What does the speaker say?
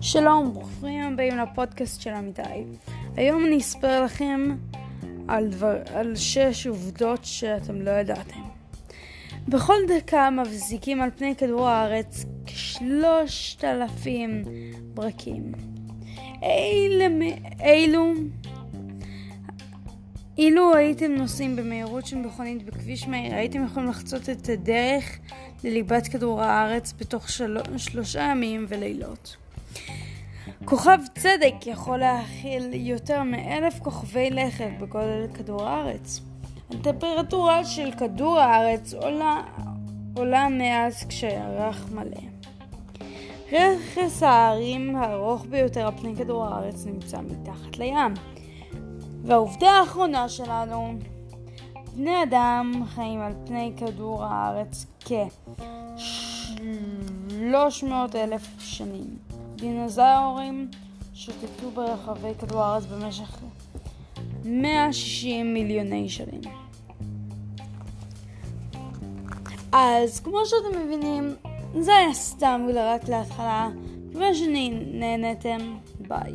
שלום, ברוכים הבאים לפודקאסט של אמיתי. היום אני אספר לכם על, דבר, על שש עובדות שאתם לא ידעתם. בכל דקה מבזיקים על פני כדור הארץ כשלושת אלפים ברקים. אילו, אילו אילו הייתם נוסעים במהירות של מכונית בכביש מהיר, הייתם יכולים לחצות את הדרך לליבת כדור הארץ בתוך של... שלושה ימים ולילות. כוכב צדק יכול להכיל יותר מאלף כוכבי לכת בגודל כדור הארץ. הטמפרטורה של כדור הארץ עולה, עולה מאז כשהירח מלא. רכס ההרים הארוך ביותר על פני כדור הארץ נמצא מתחת לים. והעובדה האחרונה שלנו, בני אדם חיים על פני כדור הארץ כ-300 אלף שנים. דינוזאורים שוטטו ברחבי כדור הארץ במשך 160 מיליוני שנים. אז כמו שאתם מבינים, זה היה סתם ורק להתחלה. מקווה שנהנתם, ביי.